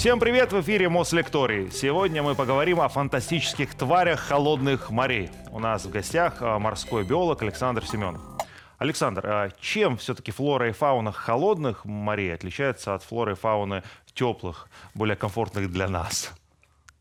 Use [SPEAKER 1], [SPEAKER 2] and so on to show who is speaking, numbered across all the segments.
[SPEAKER 1] Всем привет! В эфире Мослекторий. Сегодня мы поговорим о фантастических тварях холодных морей. У нас в гостях а, морской биолог Александр Семенов. Александр, а чем все-таки флора и фауна холодных морей отличается от флоры и фауны теплых, более комфортных для нас?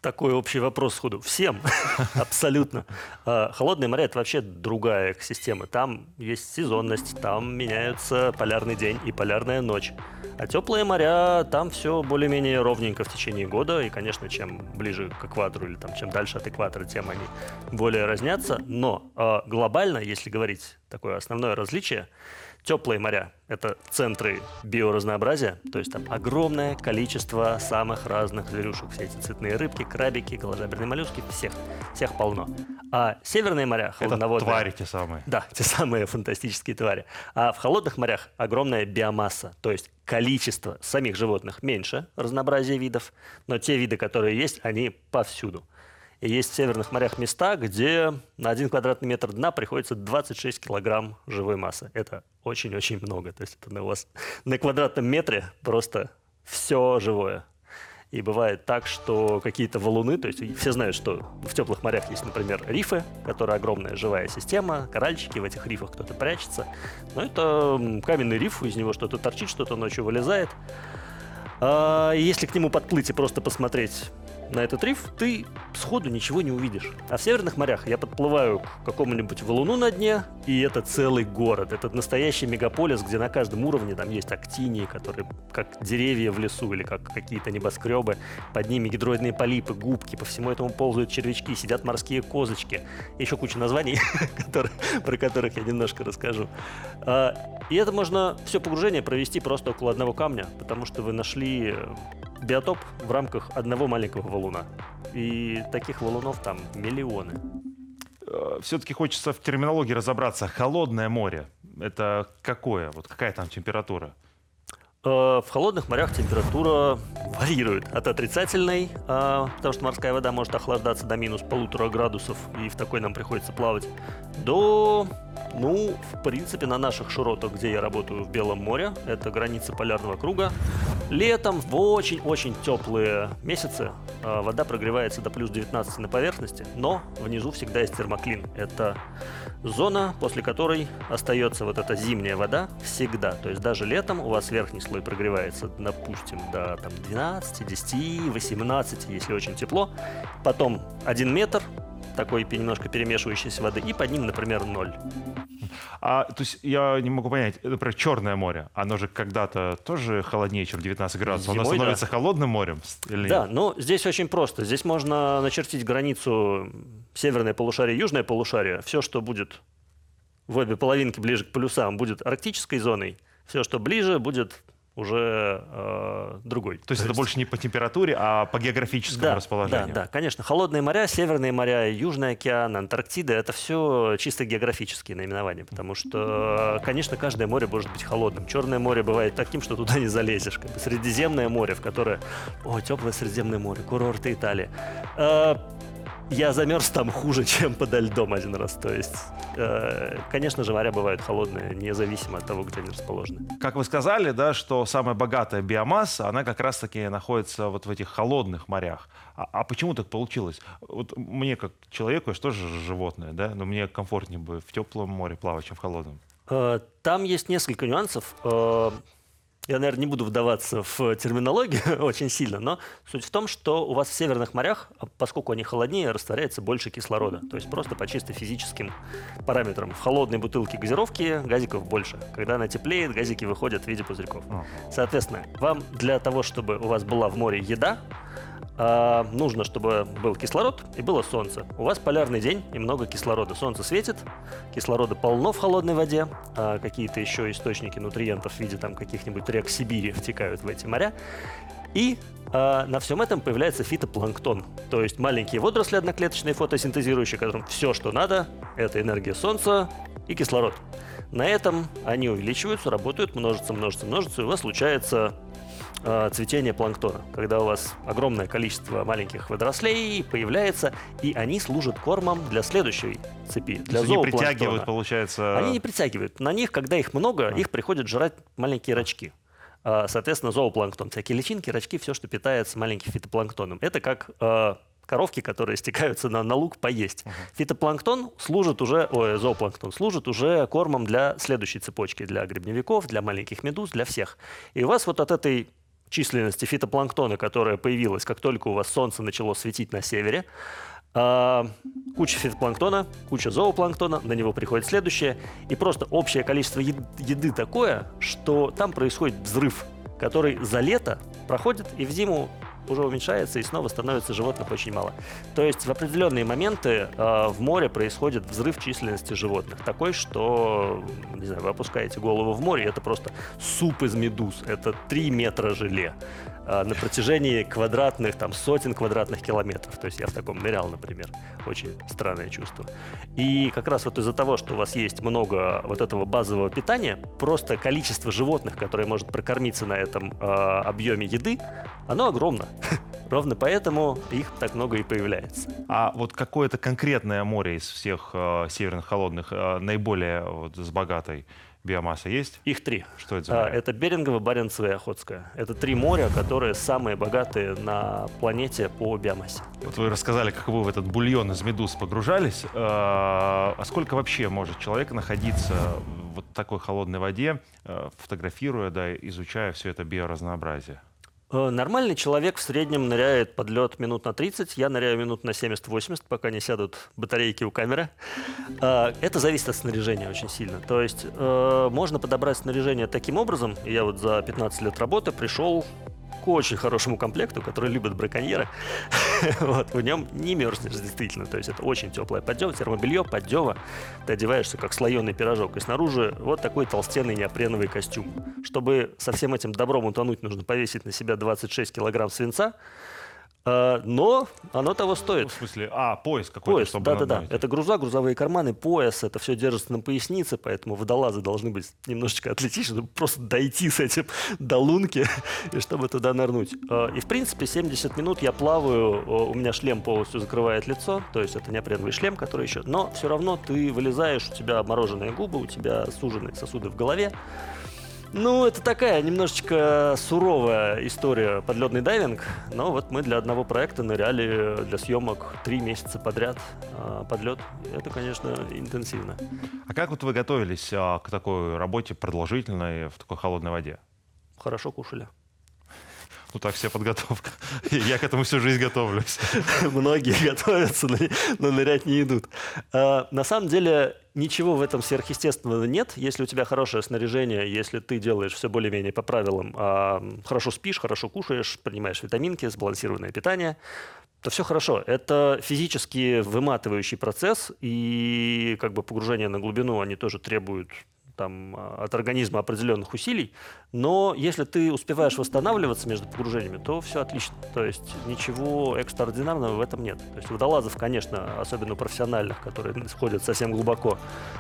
[SPEAKER 2] Такой общий вопрос сходу. Всем, абсолютно. А, холодные моря – это вообще другая экосистема. Там есть сезонность, там меняются полярный день и полярная ночь. А теплые моря, там все более-менее ровненько в течение года. И, конечно, чем ближе к экватору или там, чем дальше от экватора, тем они более разнятся. Но э, глобально, если говорить такое основное различие – Теплые моря – это центры биоразнообразия, то есть там огромное количество самых разных зверюшек. Все эти цветные рыбки, крабики, голожаберные моллюски, всех, всех полно. А северные моря,
[SPEAKER 1] холодноводные... Это твари те самые.
[SPEAKER 2] Да, те самые фантастические твари. А в холодных морях огромная биомасса, то есть количество самих животных меньше, разнообразие видов, но те виды, которые есть, они повсюду. И есть в северных морях места, где на один квадратный метр дна приходится 26 килограмм живой массы. Это очень-очень много. То есть это на, вас, на квадратном метре просто все живое. И бывает так, что какие-то валуны, то есть все знают, что в теплых морях есть, например, рифы, которые огромная живая система, коральчики, в этих рифах кто-то прячется. Но это каменный риф, из него что-то торчит, что-то ночью вылезает. А если к нему подплыть и просто посмотреть на этот риф, ты сходу ничего не увидишь. А в северных морях я подплываю к какому-нибудь валуну на дне, и это целый город. Это настоящий мегаполис, где на каждом уровне там есть актинии, которые как деревья в лесу или как какие-то небоскребы. Под ними гидроидные полипы, губки, по всему этому ползают червячки, сидят морские козочки. Еще куча названий, про которых я немножко расскажу. А, и это можно все погружение провести просто около одного камня, потому что вы нашли биотоп в рамках одного маленького валуна. И таких валунов там миллионы.
[SPEAKER 1] Э, Все-таки хочется в терминологии разобраться. Холодное море – это какое? Вот какая там температура?
[SPEAKER 2] Э, в холодных морях температура варьирует от отрицательной, э, потому что морская вода может охлаждаться до минус полутора градусов, и в такой нам приходится плавать, до ну, в принципе, на наших широтах, где я работаю в Белом море, это граница полярного круга, летом в очень-очень теплые месяцы э, вода прогревается до плюс 19 на поверхности, но внизу всегда есть термоклин. Это зона, после которой остается вот эта зимняя вода всегда. То есть даже летом у вас верхний слой прогревается, допустим, до там, 12, 10, 18, если очень тепло. Потом 1 метр, такой немножко перемешивающейся воды, и под ним, например, ноль.
[SPEAKER 1] А, то есть я не могу понять, например, Черное море, оно же когда-то тоже холоднее, чем 19 градусов. Зимой, оно становится да. холодным морем или
[SPEAKER 2] Да, нет? ну здесь очень просто. Здесь можно начертить границу северное полушарие, южное полушарие. Все, что будет в обе половинки ближе к полюсам, будет арктической зоной. Все, что ближе, будет уже э, другой.
[SPEAKER 1] То, То есть это больше не по температуре, а по географическому
[SPEAKER 2] да,
[SPEAKER 1] расположению.
[SPEAKER 2] Да, да, конечно. Холодные моря, северные моря, Южный океан, Антарктида – это все чисто географические наименования, потому что, конечно, каждое море может быть холодным. Черное море бывает таким, что туда не залезешь. Как бы Средиземное море, в которое… О, теплое Средиземное море, курорты Италии. Э, я замерз там хуже, чем подо льдом один раз. То есть, э, конечно же, моря бывают холодные, независимо от того, где они расположены.
[SPEAKER 1] Как вы сказали, да, что самая богатая биомасса, она как раз-таки находится вот в этих холодных морях. А, а почему так получилось? Вот мне как человеку, я же тоже животное, да, но мне комфортнее бы в теплом море плавать, чем в холодном.
[SPEAKER 2] Э, там есть несколько нюансов. Я, наверное, не буду вдаваться в терминологию очень сильно, но суть в том, что у вас в северных морях, а поскольку они холоднее, растворяется больше кислорода. То есть просто по чисто физическим параметрам. В холодной бутылке газировки газиков больше. Когда она теплеет, газики выходят в виде пузырьков. Соответственно, вам для того, чтобы у вас была в море еда, а, нужно, чтобы был кислород и было солнце. У вас полярный день и много кислорода. Солнце светит, кислорода полно в холодной воде, а какие-то еще источники нутриентов в виде там каких-нибудь рек Сибири втекают в эти моря. И э, на всем этом появляется фитопланктон, то есть маленькие водоросли одноклеточные фотосинтезирующие, которым все, что надо, это энергия солнца и кислород. На этом они увеличиваются, работают, множатся, множатся, множатся, и у вас случается э, цветение планктона, когда у вас огромное количество маленьких водорослей появляется, и они служат кормом для следующей цепи, для
[SPEAKER 1] Они притягивают, получается...
[SPEAKER 2] Они не притягивают. На них, когда их много, а. их приходят жрать маленькие рачки. А, Соответственно, зоопланктон, всякие личинки, рачки, все, что питается маленьким фитопланктоном. Это как э, коровки, которые стекаются на, на луг поесть. Фитопланктон служит уже, ой, зоопланктон служит уже кормом для следующей цепочки, для грибневиков, для маленьких медуз, для всех. И у вас вот от этой численности фитопланктона, которая появилась, как только у вас солнце начало светить на севере, а, куча фитопланктона, куча зоопланктона, на него приходит следующее, и просто общее количество ед- еды такое, что там происходит взрыв, который за лето проходит и в зиму уже уменьшается, и снова становится животных очень мало. То есть в определенные моменты э, в море происходит взрыв численности животных. Такой, что, не знаю, вы опускаете голову в море, это просто суп из медуз. Это 3 метра желе э, на протяжении квадратных, там, сотен квадратных километров. То есть я в таком нырял, например. Очень странное чувство. И как раз вот из-за того, что у вас есть много вот этого базового питания, просто количество животных, которые может прокормиться на этом э, объеме еды, оно огромно. Ровно поэтому их так много и появляется.
[SPEAKER 1] А вот какое-то конкретное море из всех э, северных холодных э, наиболее вот, с богатой биомассой есть?
[SPEAKER 2] Их три.
[SPEAKER 1] Что это за
[SPEAKER 2] А,
[SPEAKER 1] море?
[SPEAKER 2] Это Берингово, Баренцево и Охотское. Это три моря, которые самые богатые на планете по биомассе.
[SPEAKER 1] Вот вы рассказали, как вы в этот бульон из медуз погружались. Э, А сколько вообще может человек находиться в вот такой холодной воде, э, фотографируя, да, изучая все это биоразнообразие?
[SPEAKER 2] Э, Нормальный человек в среднем ныряет под лед минут на 30, я ныряю минут на 70-80, пока не сядут батарейки у камеры. А, Это зависит от снаряжения очень сильно. То есть э, можно подобрать снаряжение таким образом, я вот за 15 лет работы пришел очень хорошему комплекту, который любят браконьеры. вот, в нем не мерзнешь действительно. То есть это очень теплое поддева, термобелье, поддева. Ты одеваешься как слоеный пирожок. И снаружи вот такой толстенный неопреновый костюм. Чтобы со всем этим добром утонуть, нужно повесить на себя 26 килограмм свинца. А, Но оно того
[SPEAKER 1] Ну,
[SPEAKER 2] стоит.
[SPEAKER 1] в смысле, а, пояс какой-то,
[SPEAKER 2] Пояс,
[SPEAKER 1] чтобы
[SPEAKER 2] да-да-да. Это груза, грузовые карманы, пояс, это все держится на пояснице, поэтому водолазы должны быть немножечко атлетичны, чтобы просто дойти с этим до лунки, и чтобы туда нырнуть. Э, И, в принципе, 70 минут я плаваю, э, у меня шлем полностью закрывает лицо, то есть это неопреновый шлем, который еще... Но все равно ты вылезаешь, у тебя обмороженные губы, у тебя суженные сосуды в голове, ну, это такая немножечко суровая история подледный дайвинг, но вот мы для одного проекта ныряли для съемок три месяца подряд а, под лед. Это, конечно, интенсивно.
[SPEAKER 1] А как вот вы готовились а, к такой работе продолжительной в такой холодной воде?
[SPEAKER 2] Хорошо кушали.
[SPEAKER 1] Ну так, вся подготовка. Я к этому всю жизнь готовлюсь.
[SPEAKER 2] Многие готовятся, но, но нырять не идут. А, на самом деле ничего в этом сверхъестественного нет. Если у тебя хорошее снаряжение, если ты делаешь все более-менее по правилам, а, хорошо спишь, хорошо кушаешь, принимаешь витаминки, сбалансированное питание, то все хорошо. Это физически выматывающий процесс, и как бы погружение на глубину, они тоже требуют там, а, от организма определенных усилий, но если ты успеваешь восстанавливаться между погружениями, то все отлично. То есть ничего экстраординарного в этом нет. То есть водолазов, конечно, особенно профессиональных, которые сходят совсем глубоко,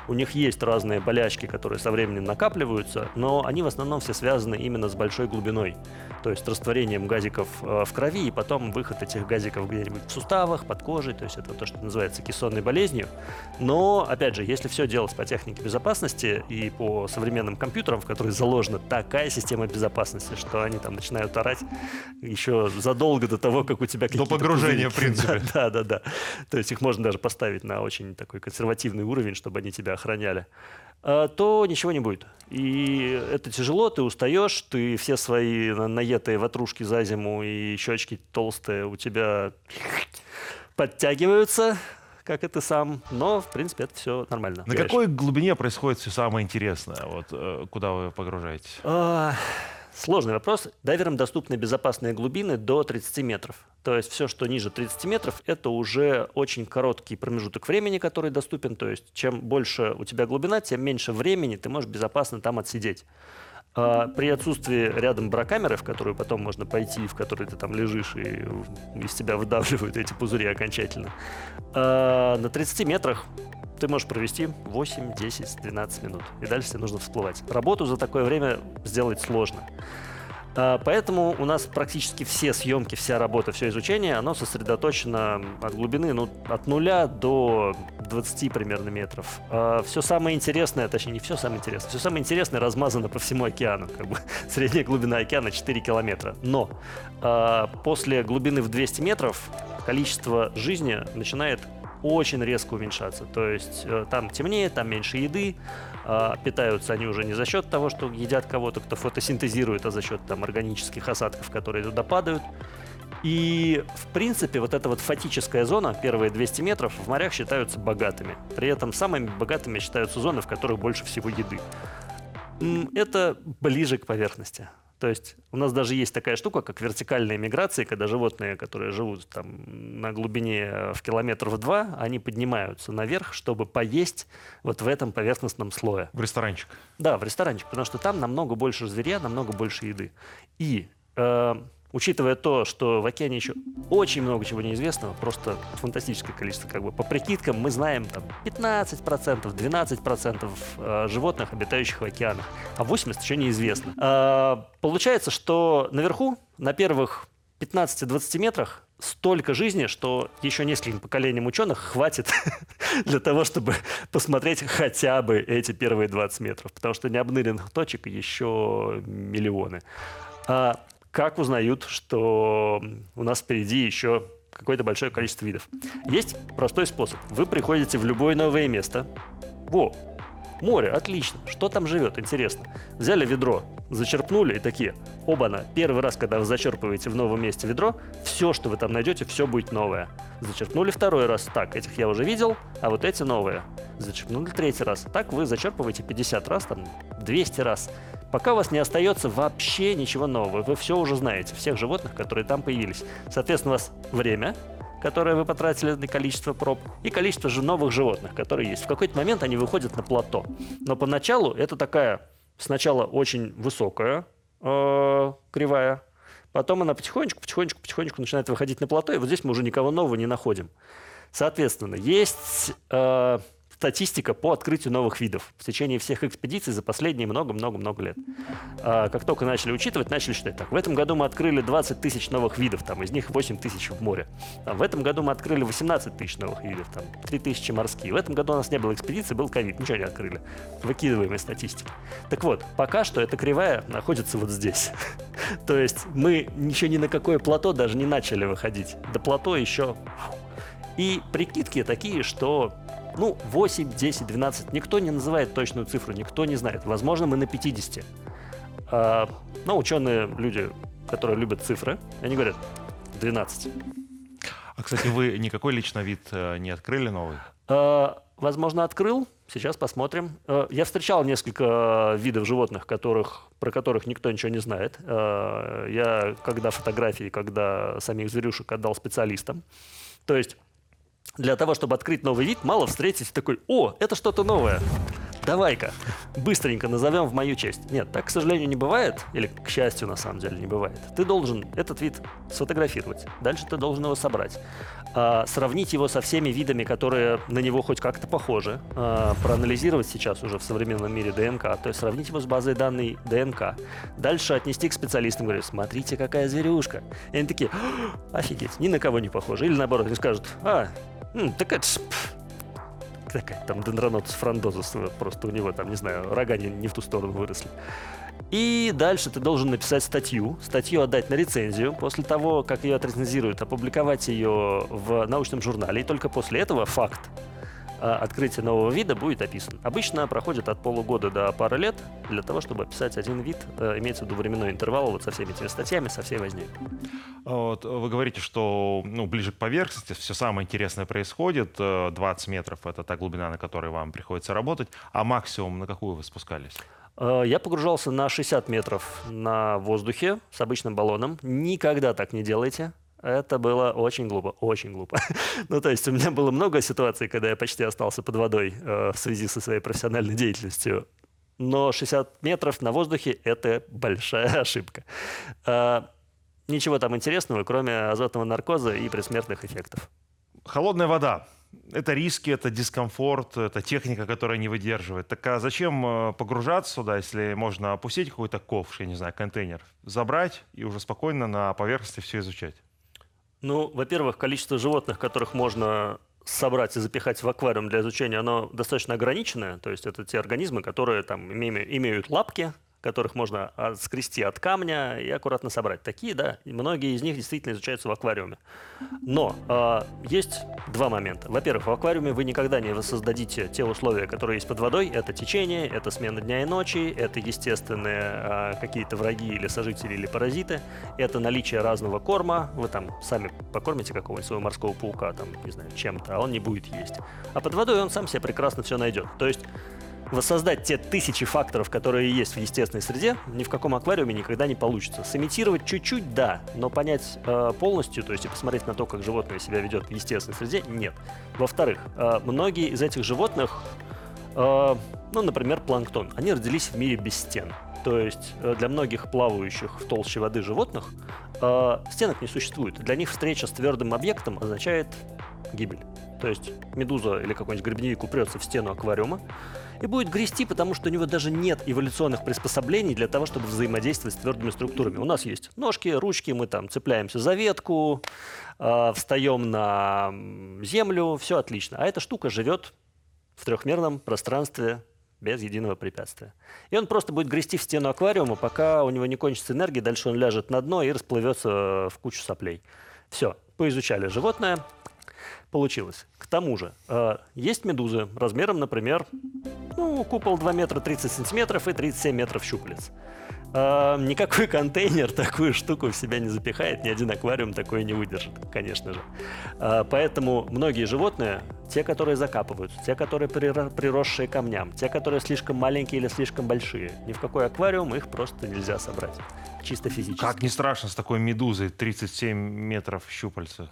[SPEAKER 2] у них есть разные болячки, которые со временем накапливаются, но они в основном все связаны именно с большой глубиной. То есть растворением газиков э, в крови и потом выход этих газиков где-нибудь в суставах, под кожей. То есть это то, что называется кессонной болезнью. Но, опять же, если все делать по технике безопасности и по современным компьютерам, в которые заложена такая система безопасности, что они там начинают орать еще задолго до того, как у тебя
[SPEAKER 1] До
[SPEAKER 2] какие-то
[SPEAKER 1] погружения,
[SPEAKER 2] пузырики.
[SPEAKER 1] в принципе.
[SPEAKER 2] Да, да, да. То есть их можно даже поставить на очень такой консервативный уровень, чтобы они тебя охраняли а, то ничего не будет. И это тяжело, ты устаешь, ты все свои на- наетые ватрушки за зиму и щечки толстые у тебя подтягиваются, как и ты сам, но, в принципе, это все нормально.
[SPEAKER 1] На какой глубине происходит все самое интересное? Вот э, куда вы погружаетесь?
[SPEAKER 2] А, Сложный вопрос. Дайверам доступны безопасные глубины до 30 метров. То есть все, что ниже 30 метров, это уже очень короткий промежуток времени, который доступен. То есть чем больше у тебя глубина, тем меньше времени ты можешь безопасно там отсидеть. А при отсутствии рядом бракамеры, в которую потом можно пойти, в которой ты там лежишь и из тебя выдавливают эти пузыри окончательно, а на 30 метрах ты можешь провести 8, 10, 12 минут. И дальше тебе нужно всплывать. Работу за такое время сделать сложно. А, Поэтому у нас практически все съемки, вся работа, все изучение, оно сосредоточено от глубины ну, от нуля до 20 примерно метров. Все самое интересное, точнее не все самое интересное, все самое интересное размазано по всему океану. Как бы. Средняя глубина океана 4 километра. Но а, после глубины в 200 метров количество жизни начинает очень резко уменьшаться. То есть э, там темнее, там меньше еды, а, питаются они уже не за счет того, что едят кого-то, кто фотосинтезирует, а за счет там органических осадков, которые туда падают. И, в принципе, вот эта вот фатическая зона, первые 200 метров, в морях считаются богатыми. При этом самыми богатыми считаются зоны, в которых больше всего еды. Это ближе к поверхности. То есть у нас даже есть такая штука, как вертикальные миграции, когда животные, которые живут там на глубине э, в километров два, они поднимаются наверх, чтобы поесть вот в этом поверхностном слое.
[SPEAKER 1] В ресторанчик.
[SPEAKER 2] Да, в ресторанчик, потому что там намного больше зверя, намного больше еды. И э, учитывая то, что в океане еще очень много чего неизвестного, просто фантастическое количество, как бы по прикидкам мы знаем там 15%, 12% э, животных, обитающих в океанах, а 80 еще неизвестно. Э, получается, что наверху, на первых 15-20 метрах столько жизни, что еще нескольким поколениям ученых хватит для того, чтобы посмотреть хотя бы эти первые 20 метров, потому что необныренных точек еще миллионы. А как узнают, что у нас впереди еще какое-то большое количество видов? Есть простой способ. Вы приходите в любое новое место. Во, море, отлично. Что там живет, интересно. Взяли ведро, зачерпнули и такие, оба-на. Первый раз, когда вы зачерпываете в новом месте ведро, все, что вы там найдете, все будет новое. Зачерпнули второй раз, так, этих я уже видел, а вот эти новые. Зачерпнули третий раз. Так вы зачерпываете 50 раз, там, 200 раз. Пока у вас не остается вообще ничего нового. Вы все уже знаете, всех животных, которые там появились. Соответственно, у вас время, которое вы потратили на количество проб, и количество же новых животных, которые есть. В какой-то момент они выходят на плато. Но поначалу это такая сначала очень высокая э, кривая, потом она потихонечку, потихонечку, потихонечку начинает выходить на плато, и вот здесь мы уже никого нового не находим. Соответственно, есть э, статистика по открытию новых видов в течение всех экспедиций за последние много-много-много лет. А, как только начали учитывать, начали считать так. В этом году мы открыли 20 тысяч новых видов, там, из них 8 тысяч в море. А в этом году мы открыли 18 тысяч новых видов, там, 3 тысячи морские. В этом году у нас не было экспедиции, был ковид, ничего не открыли. Выкидываем из статистики. Так вот, пока что эта кривая находится вот здесь. То есть мы ничего ни на какое плато даже не начали выходить. До плато еще... И прикидки такие, что ну, 8, 10, 12. Никто не называет точную цифру, никто не знает. Возможно, мы на 50. А, но ученые люди, которые любят цифры, они говорят 12.
[SPEAKER 1] А, кстати, вы никакой лично вид э, не открыли новый?
[SPEAKER 2] А, возможно, открыл. Сейчас посмотрим. А, Я встречал несколько видов животных, которых, про которых никто ничего не знает. Я когда фотографии, когда самих зверюшек отдал специалистам. То есть для того, чтобы открыть новый вид, мало встретить такой, о, это что-то новое. Давай-ка, быстренько назовем в мою честь. Нет, так, к сожалению, не бывает, или, к счастью, на самом деле, не бывает. Ты должен этот вид сфотографировать, дальше ты должен его собрать, а, сравнить его со всеми видами, которые на него хоть как-то похожи, а, проанализировать сейчас уже в современном мире ДНК, то есть сравнить его с базой данной ДНК. Дальше отнести к специалистам, говорю, смотрите, какая зверюшка. И они такие, «А, офигеть, ни на кого не похоже. Или наоборот, они скажут, а, так это такая, там дендронотус фрондозус, просто у него там, не знаю, рога не, не в ту сторону выросли. И дальше ты должен написать статью, статью отдать на рецензию, после того, как ее отрецензируют, опубликовать ее в научном журнале, и только после этого факт а, открытия нового вида будет описан. Обычно проходит от полугода до пары лет для того, чтобы описать один вид, э, имеется в виду временной интервал вот со всеми этими статьями, со всей возней.
[SPEAKER 1] Вот, вы говорите, что ну, ближе к поверхности все самое интересное происходит. э, 20 метров — это та глубина, на которой вам приходится работать. А максимум на какую вы спускались?
[SPEAKER 2] Э, Я погружался на 60 метров на воздухе с обычным баллоном. Никогда так не делайте. Это было очень глупо, очень глупо. ну, то есть у меня было много ситуаций, когда я почти остался под водой э, в связи со своей профессиональной деятельностью. Но 60 метров на воздухе – это большая ошибка. Э, ничего там интересного, кроме азотного наркоза и предсмертных эффектов.
[SPEAKER 1] Холодная вода. это риски, это дискомфорт, это техника, которая не выдерживает. Так а зачем э, погружаться сюда, если можно опустить какой-то ковш, я не знаю, контейнер, забрать и уже спокойно на поверхности все изучать?
[SPEAKER 2] Ну, во-первых, количество животных, которых можно собрать и запихать в аквариум для изучения, оно достаточно ограниченное. То есть это те организмы, которые там имеют лапки, которых можно скрести от камня и аккуратно собрать. Такие, да, и многие из них действительно изучаются в аквариуме. Но э, есть два момента. Во-первых, в аквариуме вы никогда не воссоздадите те условия, которые есть под водой. Это течение, это смена дня и ночи, это естественные э, какие-то враги или сожители или паразиты, это наличие разного корма. Вы там сами покормите какого-нибудь своего морского паука, там, не знаю, чем-то, а он не будет есть. А под водой он сам себе прекрасно все найдет. То есть воссоздать те тысячи факторов, которые есть в естественной среде, ни в каком аквариуме никогда не получится. Сымитировать чуть-чуть, да, но понять э, полностью, то есть и посмотреть на то, как животное себя ведет в естественной среде, нет. Во-вторых, э, многие из этих животных, э, ну, например, планктон, они родились в мире без стен. То есть э, для многих плавающих в толще воды животных э, стенок не существует. Для них встреча с твердым объектом означает гибель. То есть медуза или какой-нибудь грибневик упрется в стену аквариума, и будет грести, потому что у него даже нет эволюционных приспособлений для того, чтобы взаимодействовать с твердыми структурами. У нас есть ножки, ручки, мы там цепляемся за ветку, э, встаем на землю, все отлично. А эта штука живет в трехмерном пространстве без единого препятствия. И он просто будет грести в стену аквариума, пока у него не кончится энергия, дальше он ляжет на дно и расплывется в кучу соплей. Все, поизучали животное, получилось. К тому же, э, есть медузы размером, например, ну, купол 2 метра 30 сантиметров и 37 метров щупалец. Э, никакой контейнер такую штуку в себя не запихает, ни один аквариум такое не выдержит, конечно же. Э, поэтому многие животные, те, которые закапываются, те, которые приросшие камням, те, которые слишком маленькие или слишком большие, ни в какой аквариум их просто нельзя собрать. Чисто физически.
[SPEAKER 1] Как не страшно с такой медузой 37 метров щупальца?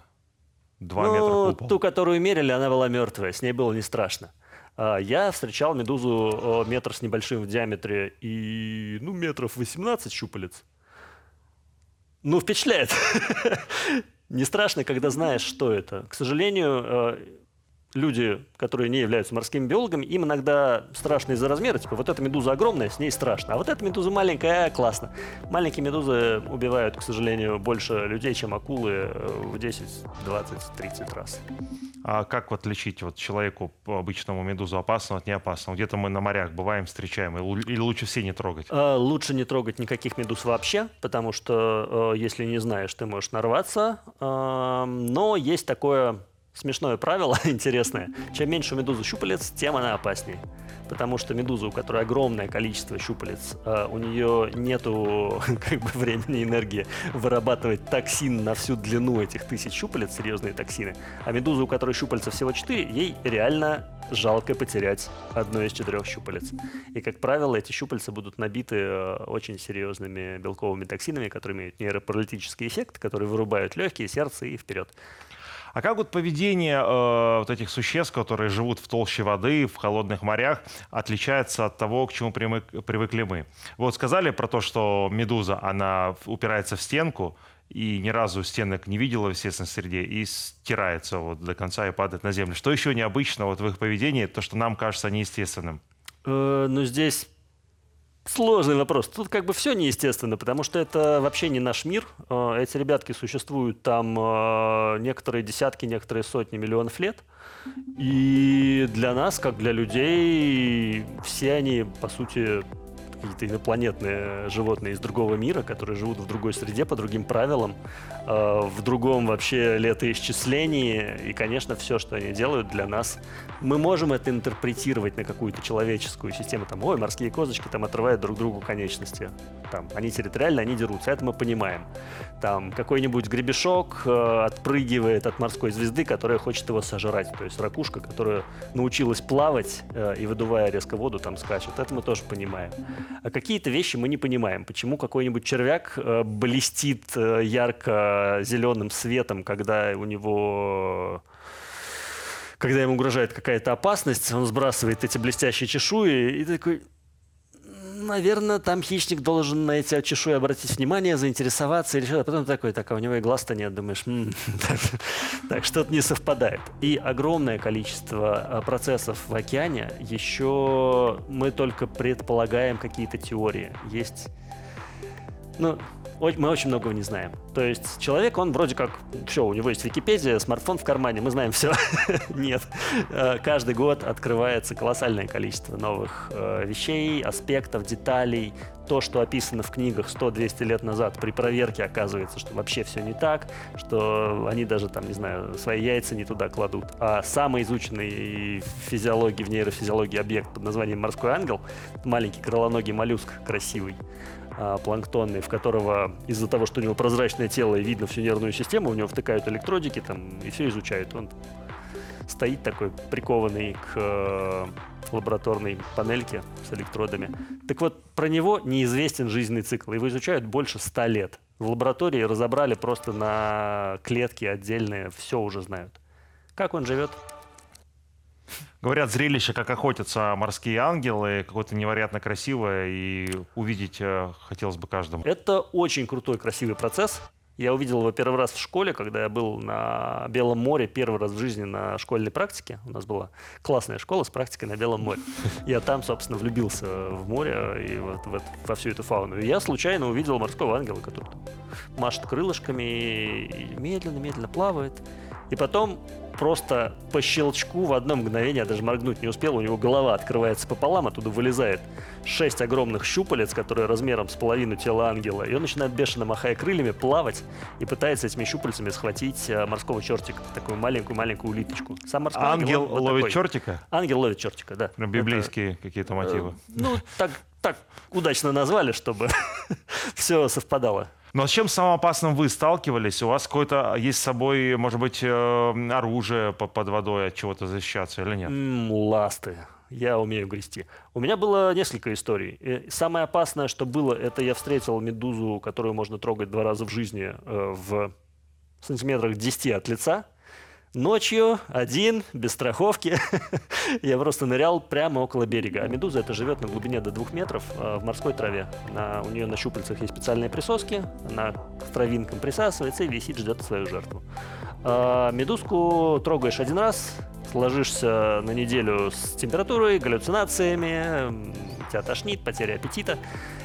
[SPEAKER 2] Два ну, метра купол. Ту, которую мерили, она была мертвая, с ней было не страшно. А, я встречал медузу метр с небольшим в диаметре и, ну, метров 18 щупалец. Ну, впечатляет. Не страшно, когда знаешь, что это. К сожалению, э, люди, которые не являются морскими биологами, им иногда страшно из-за размера. Типа, вот эта медуза огромная, с ней страшно. А вот эта медуза маленькая, а, классно. Маленькие медузы убивают, к сожалению, больше людей, чем акулы э, в 10, 20, 30 раз.
[SPEAKER 1] А как вот отличить вот человеку обычному медузу опасную от неопасного? Где-то мы на морях бываем, встречаем, или лучше все не трогать?
[SPEAKER 2] А, лучше не трогать никаких медуз вообще, потому что э, если не знаешь, ты можешь нарваться. Но есть такое смешное правило, интересное. Чем меньше у медузы щупалец, тем она опаснее. Потому что медуза, у которой огромное количество щупалец, э, у нее нету как бы, времени и энергии вырабатывать токсин на всю длину этих тысяч щупалец, серьезные токсины. А медуза, у которой щупальца всего 4, ей реально жалко потерять одно из четырех щупалец. И, как правило, эти щупальца будут набиты э, очень серьезными белковыми токсинами, которые имеют нейропаралитический эффект, которые вырубают легкие, сердце и вперед.
[SPEAKER 1] А как вот поведение э, вот этих существ, которые живут в толще воды, в холодных морях, отличается от того, к чему привык, привыкли мы? Вы вот сказали про то, что медуза, она упирается в стенку, и ни разу стенок не видела в естественной среде, и стирается вот до конца и падает на землю. Что еще необычно вот в их поведении, то, что нам кажется неестественным?
[SPEAKER 2] Э, ну, здесь Сложный вопрос. Тут как бы все неестественно, потому что это вообще не наш мир. Э, эти ребятки существуют там э, некоторые десятки, некоторые сотни миллионов лет. И для нас, как для людей, все они, по сути, какие-то инопланетные животные из другого мира, которые живут в другой среде, по другим правилам, в другом вообще летоисчислении. И, конечно, все, что они делают для нас, мы можем это интерпретировать на какую-то человеческую систему. Там, ой, морские козочки там отрывают друг другу конечности. Там, они территориально, они дерутся. Это мы понимаем. Там какой-нибудь гребешок э, отпрыгивает от морской звезды, которая хочет его сожрать. То есть ракушка, которая научилась плавать э, и выдувая резко воду, там скачет. Это мы тоже понимаем. А какие-то вещи мы не понимаем. Почему какой-нибудь червяк э, блестит э, ярко зеленым светом, когда у него когда ему угрожает какая-то опасность, он сбрасывает эти блестящие чешуи и такой, наверное, там хищник должен на эти чешуи обратить внимание, заинтересоваться или что-то. А потом такой, так, а у него и глаз-то нет, думаешь, «М, так, так что-то не совпадает. И огромное количество а, процессов в океане еще мы только предполагаем какие-то теории. Есть ну, мы очень многого не знаем. То есть человек, он вроде как, все, у него есть Википедия, смартфон в кармане, мы знаем все. Нет. Э, Каждый год открывается колоссальное количество новых э, вещей, аспектов, деталей. То, что описано в книгах 100-200 лет назад, при проверке оказывается, что вообще все не так, что они даже там, не знаю, свои яйца не туда кладут. А самый изученный в физиологии, в нейрофизиологии объект под названием морской ангел, маленький крылоногий моллюск красивый, а, планктонный, в которого из-за того, что у него прозрачное тело и видно всю нервную систему, у него втыкают электродики там и все изучают. Он стоит такой прикованный к э, лабораторной панельке с электродами. Так вот, про него неизвестен жизненный цикл. Его изучают больше ста лет. В лаборатории разобрали просто на клетки отдельные, все уже знают. Как он живет?
[SPEAKER 1] Говорят, зрелище, как охотятся морские ангелы, какое-то невероятно красивое, и увидеть э, хотелось бы каждому.
[SPEAKER 2] Это очень крутой, красивый процесс. Я увидел его первый раз в школе, когда я был на Белом море первый раз в жизни на школьной практике. У нас была классная школа с практикой на Белом море. Я там, собственно, влюбился в море и вот в это- во всю эту фауну. И я случайно увидел морского ангела, который машет крылышками и медленно-медленно плавает. И потом просто по щелчку в одно мгновение, я даже моргнуть не успел, у него голова открывается пополам, оттуда вылезает шесть огромных щупалец, которые размером с половину тела ангела, и он начинает бешено махая крыльями плавать и пытается этими щупальцами схватить э, морского чертика, такую маленькую-маленькую улиточку. Сам морской
[SPEAKER 1] Ангел
[SPEAKER 2] вот
[SPEAKER 1] ловит
[SPEAKER 2] такой.
[SPEAKER 1] чертика?
[SPEAKER 2] Ангел ловит чертика, да. Это,
[SPEAKER 1] библейские какие-то мотивы.
[SPEAKER 2] э, ну, так, так удачно назвали, чтобы все совпадало.
[SPEAKER 1] Но с чем самым опасным вы сталкивались? У вас какое-то есть с собой, может быть, э, оружие по- под водой от чего-то защищаться или нет?
[SPEAKER 2] Ласты. Я умею грести. У меня было несколько историй. И самое опасное, что было, это я встретил медузу, которую можно трогать два раза в жизни э, в сантиметрах 10 от лица. Ночью, один, без страховки, я просто нырял прямо около берега. А медуза это живет на глубине до двух метров э, в морской траве. На- у нее на щупальцах есть специальные присоски, она к травинкам присасывается и висит, ждет свою жертву. А, медузку трогаешь один раз, ложишься на неделю с температурой, галлюцинациями, тебя тошнит, потеря аппетита.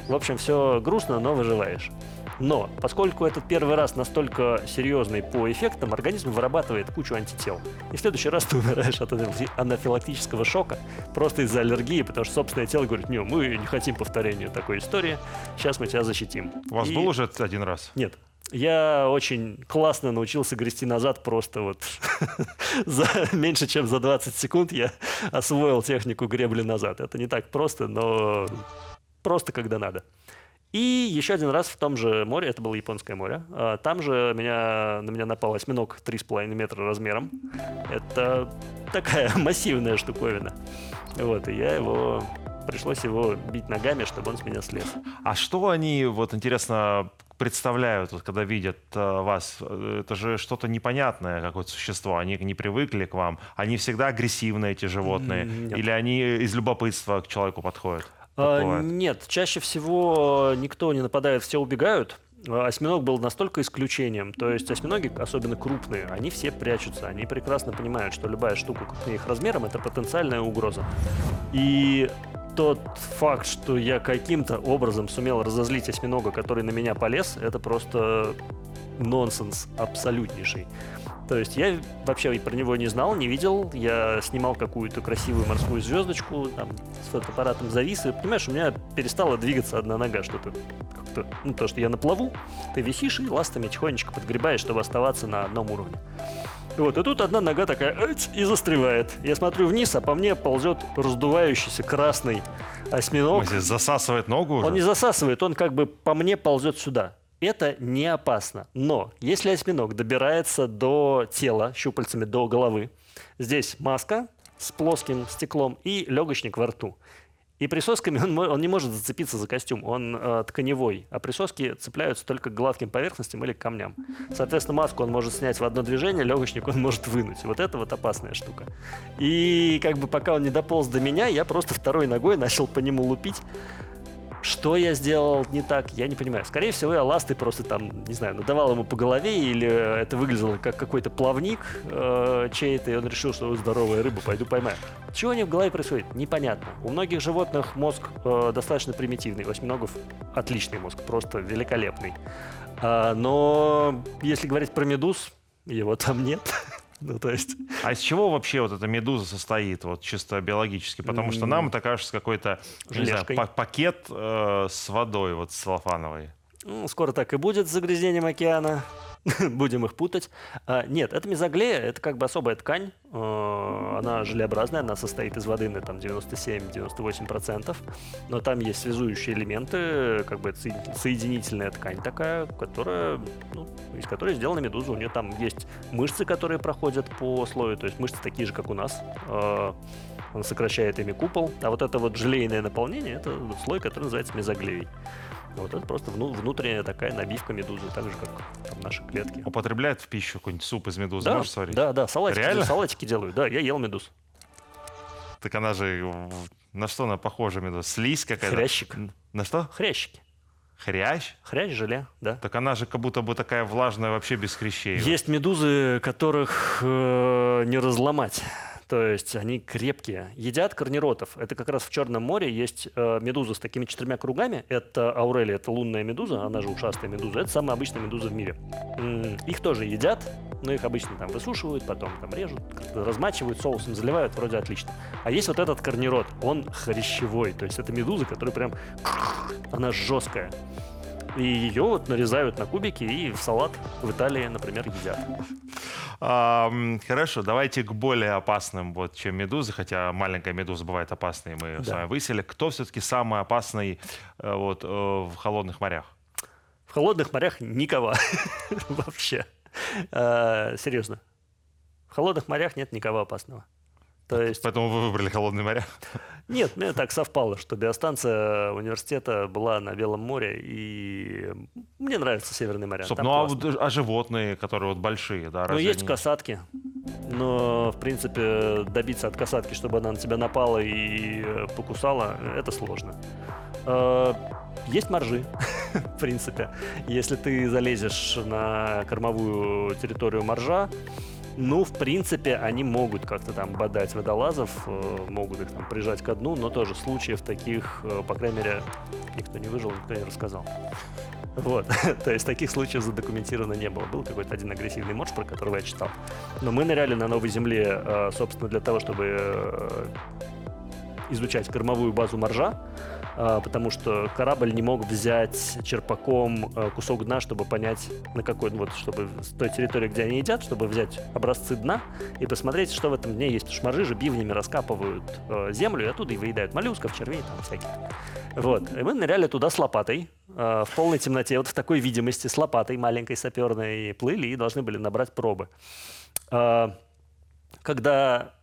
[SPEAKER 2] В общем, все грустно, но выживаешь. Но поскольку этот первый раз настолько серьезный по эффектам, организм вырабатывает кучу антител. И в следующий раз ты умираешь от анафи- анафилактического шока просто из-за аллергии, потому что собственное тело говорит, не, мы не хотим повторения такой истории, сейчас мы тебя защитим.
[SPEAKER 1] У вас
[SPEAKER 2] И-
[SPEAKER 1] был уже один раз?
[SPEAKER 2] нет. Я очень классно научился грести назад просто вот за меньше, чем за 20 секунд я освоил технику гребли назад. Это не так просто, но просто когда надо. И еще один раз в том же море, это было Японское море, а, там же меня, на меня напал осьминог 3,5 метра размером. Это такая массивная штуковина. Вот, и я его... Пришлось его бить ногами, чтобы он с меня слез.
[SPEAKER 1] А что они, вот интересно, представляют, вот, когда видят э, вас? Это же что-то непонятное, какое-то существо. Они не привыкли к вам. Они всегда агрессивны, эти животные.
[SPEAKER 2] Нет.
[SPEAKER 1] Или они из любопытства к человеку подходят?
[SPEAKER 2] А,
[SPEAKER 1] Так бывает.
[SPEAKER 2] Нет, чаще всего никто не нападает, все убегают. А Осьминог был настолько исключением. То есть осьминоги, особенно крупные, они все прячутся. Они прекрасно понимают, что любая штука крупнее их размером, это потенциальная угроза. И тот факт, что я каким-то образом сумел разозлить осьминога, который на меня полез, это просто нонсенс абсолютнейший. То есть я вообще про него не знал, не видел. Я снимал какую-то красивую морскую звездочку, там, с фотоаппаратом завис, и, понимаешь, у меня перестала двигаться одна нога, что-то как-то, ну, то, что я на плаву, ты висишь и ластами тихонечко подгребаешь, чтобы оставаться на одном уровне. Вот, и тут одна нога такая «Ать!» и застревает. Я смотрю вниз, а по мне ползет раздувающийся красный осьминог.
[SPEAKER 1] смысле, засасывает ногу уже?
[SPEAKER 2] Он не засасывает, он как бы по мне ползет сюда. Это не опасно. Но если осьминог добирается до тела щупальцами до головы, здесь маска с плоским стеклом и легочник во рту. И присосками он, он не может зацепиться за костюм, он э, тканевой, а присоски цепляются только к гладким поверхностям или к камням. Соответственно, маску он может снять в одно движение, легочник он может вынуть. Вот это вот опасная штука. И как бы пока он не дополз до меня, я просто второй ногой начал по нему лупить. Что я сделал не так, я не понимаю. Скорее всего, я ласты просто там, не знаю, надавал ему по голове, или это выглядело как какой-то плавник э, чей-то, и он решил, что «Ой, здоровая рыба, пойду поймаю. Чего у них в голове происходит? Непонятно. У многих животных мозг э, достаточно примитивный, восьминогов отличный мозг, просто великолепный. А, но если говорить про медуз, его там нет. Ну, то есть...
[SPEAKER 1] А из чего вообще вот эта медуза состоит, вот чисто биологически? Потому что нам это кажется какой-то, не знаю, пакет э, с водой вот целлофановой.
[SPEAKER 2] Ну, скоро так и будет с загрязнением океана. Будем их путать. А, нет, это мезоглея, это как бы особая ткань. Э, Она желеобразная, она состоит из воды на там 97-98%. Но там есть связующие элементы, как бы соединительная ткань такая, которая, ну, из которой сделана медуза. У нее там есть мышцы, которые проходят по слою, то есть мышцы такие же, как у нас. Э, Он сокращает ими купол. А вот это вот желейное наполнение, это слой, который называется мезоглеей. Вот это просто вну- внутренняя такая набивка медузы, так же, как там наши клетки.
[SPEAKER 1] Употребляют в пищу какой-нибудь суп из медузы,
[SPEAKER 2] Да,
[SPEAKER 1] можешь сварить?
[SPEAKER 2] да, да, салатики,
[SPEAKER 1] Реально?
[SPEAKER 2] салатики делаю. Да, я ел медуз.
[SPEAKER 1] Так она же на что она похожа медуза? Слизь какая-то?
[SPEAKER 2] Хрящик.
[SPEAKER 1] На что?
[SPEAKER 2] Хрящики.
[SPEAKER 1] Хрящ?
[SPEAKER 2] Хрящ, желе, да.
[SPEAKER 1] Так она же как будто бы такая влажная вообще без хрящей.
[SPEAKER 2] Есть медузы, которых э, не разломать. То есть они крепкие. Едят корниротов. Это как раз в Черном море есть э, медуза с такими четырьмя кругами. Это аурелия, это лунная медуза, она же ушастая медуза. Это самая обычная медуза в мире. М, Их тоже едят, но их обычно там высушивают, потом там режут, размачивают, соусом заливают, вроде отлично. А есть вот этот корнирот, он хрящевой. То есть это медуза, которая прям... Она жесткая. И ее вот нарезают на кубики и в салат в Италии, например, едят.
[SPEAKER 1] Хорошо, давайте к более опасным, вот, чем медузы, хотя маленькая медуза бывает опасной, мы с вами выяснили. Кто все-таки самый опасный э, вот, э, в холодных морях?
[SPEAKER 2] В холодных морях никого вообще. А, Серьезно. В холодных морях нет никого опасного. То есть
[SPEAKER 1] Поэтому вы выбрали холодные моря.
[SPEAKER 2] Нет, мне так совпало, что биостанция университета была на Белом море, и мне нравится Северные моря.
[SPEAKER 1] Стоп, ну а, вот, а животные, которые вот большие, да,
[SPEAKER 2] Ну, есть
[SPEAKER 1] они-
[SPEAKER 2] касатки, но, в принципе, добиться от касатки, чтобы она на тебя напала и э, покусала, это сложно. Э, Есть моржи, в принципе. Если ты залезешь на кормовую территорию моржа, ну, в принципе, они могут как-то там бодать водолазов, э, могут их там прижать ко дну, но тоже случаев таких, э, по крайней мере, никто не выжил, никто не рассказал. Вот, то есть таких случаев задокументировано не было. Был какой-то один агрессивный морж, про которого я читал. Но мы ныряли на Новой Земле, э, собственно, для того, чтобы изучать кормовую базу моржа, потому что корабль не мог взять черпаком э, кусок дна, чтобы понять, на какой, вот, чтобы с той территории, где они едят, чтобы взять образцы дна и посмотреть, что в этом дне есть. Потому же бивнями раскапывают э, землю и оттуда и выедают моллюсков, червей там всяких. Вот. И мы ныряли туда с лопатой, в полной темноте, вот в такой видимости, с лопатой маленькой саперной, плыли и должны были набрать пробы. Когда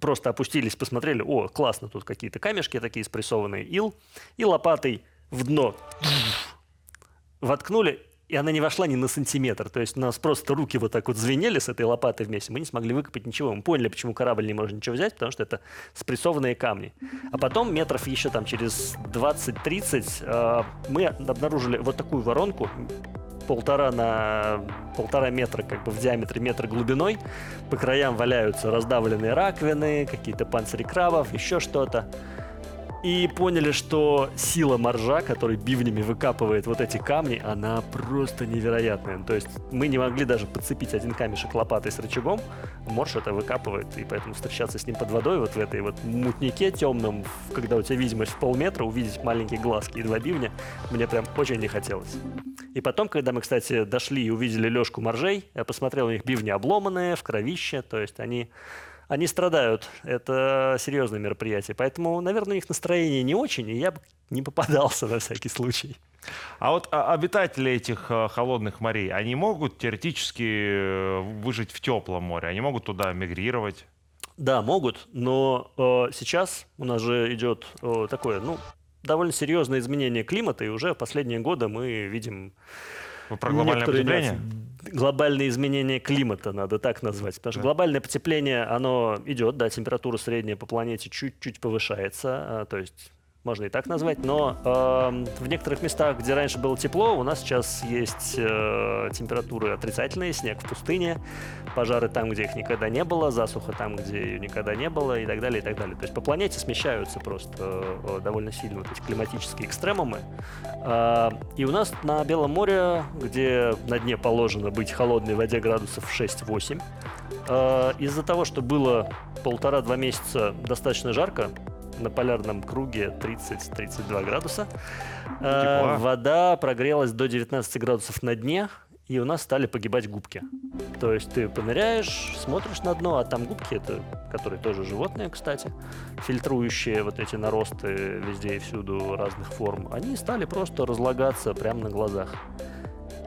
[SPEAKER 2] просто опустились, посмотрели, о, классно, тут какие-то камешки такие спрессованные, ил, и лопатой в дно воткнули, и она не вошла ни на сантиметр. То есть у нас просто руки вот так вот звенели с этой лопатой вместе. Мы не смогли выкопать ничего. Мы поняли, почему корабль не может ничего взять, потому что это спрессованные камни. А потом метров еще там через 20-30 э, мы обнаружили вот такую воронку, полтора на полтора метра как бы в диаметре, метр глубиной. По краям валяются раздавленные раковины, какие-то панцири крабов, еще что-то. И поняли, что сила моржа, который бивнями выкапывает вот эти камни, она просто невероятная. То есть мы не могли даже подцепить один камешек лопатой с рычагом. Морж это выкапывает, и поэтому встречаться с ним под водой, вот в этой вот мутнике темном, когда у тебя видимость в полметра, увидеть маленькие глазки и два бивня, мне прям очень не хотелось. И потом, когда мы, кстати, дошли и увидели лёжку моржей, я посмотрел, у них бивни обломанные, в кровище, то есть они они страдают. Это серьезное мероприятие. Поэтому, наверное, у них настроение не очень, и я бы не попадался на всякий случай.
[SPEAKER 1] А вот обитатели этих э, холодных морей, они могут теоретически э, выжить в теплом море? Они могут туда мигрировать?
[SPEAKER 2] Да, могут, но э, сейчас у нас же идет э, такое, ну, довольно серьезное изменение климата, и уже в последние годы мы видим
[SPEAKER 1] Вы про глобальное потепление?
[SPEAKER 2] нюансы. Глобальное изменение климата, надо так назвать. Потому что глобальное потепление, оно идет, да, температура средняя по планете чуть-чуть повышается. а, То есть можно и так назвать, но э, в некоторых местах, где раньше было тепло, у нас сейчас есть э, температуры отрицательные, снег в пустыне, пожары там, где их никогда не было, засуха там, где ее никогда не было и так далее, и так далее. То есть по планете смещаются просто э, довольно сильно вот эти климатические экстремумы. Э, и у нас на Белом море, где на дне положено быть холодной воде градусов 6-8, э, из-за того, что было полтора-два месяца достаточно жарко, на полярном круге 30-32 градуса. Э, вода прогрелась до 19 градусов на дне, и у нас стали погибать губки. То есть ты поныряешь, смотришь на дно, а там губки, это, которые тоже животные, кстати, фильтрующие вот эти наросты везде и всюду разных форм, они стали просто разлагаться прямо на глазах.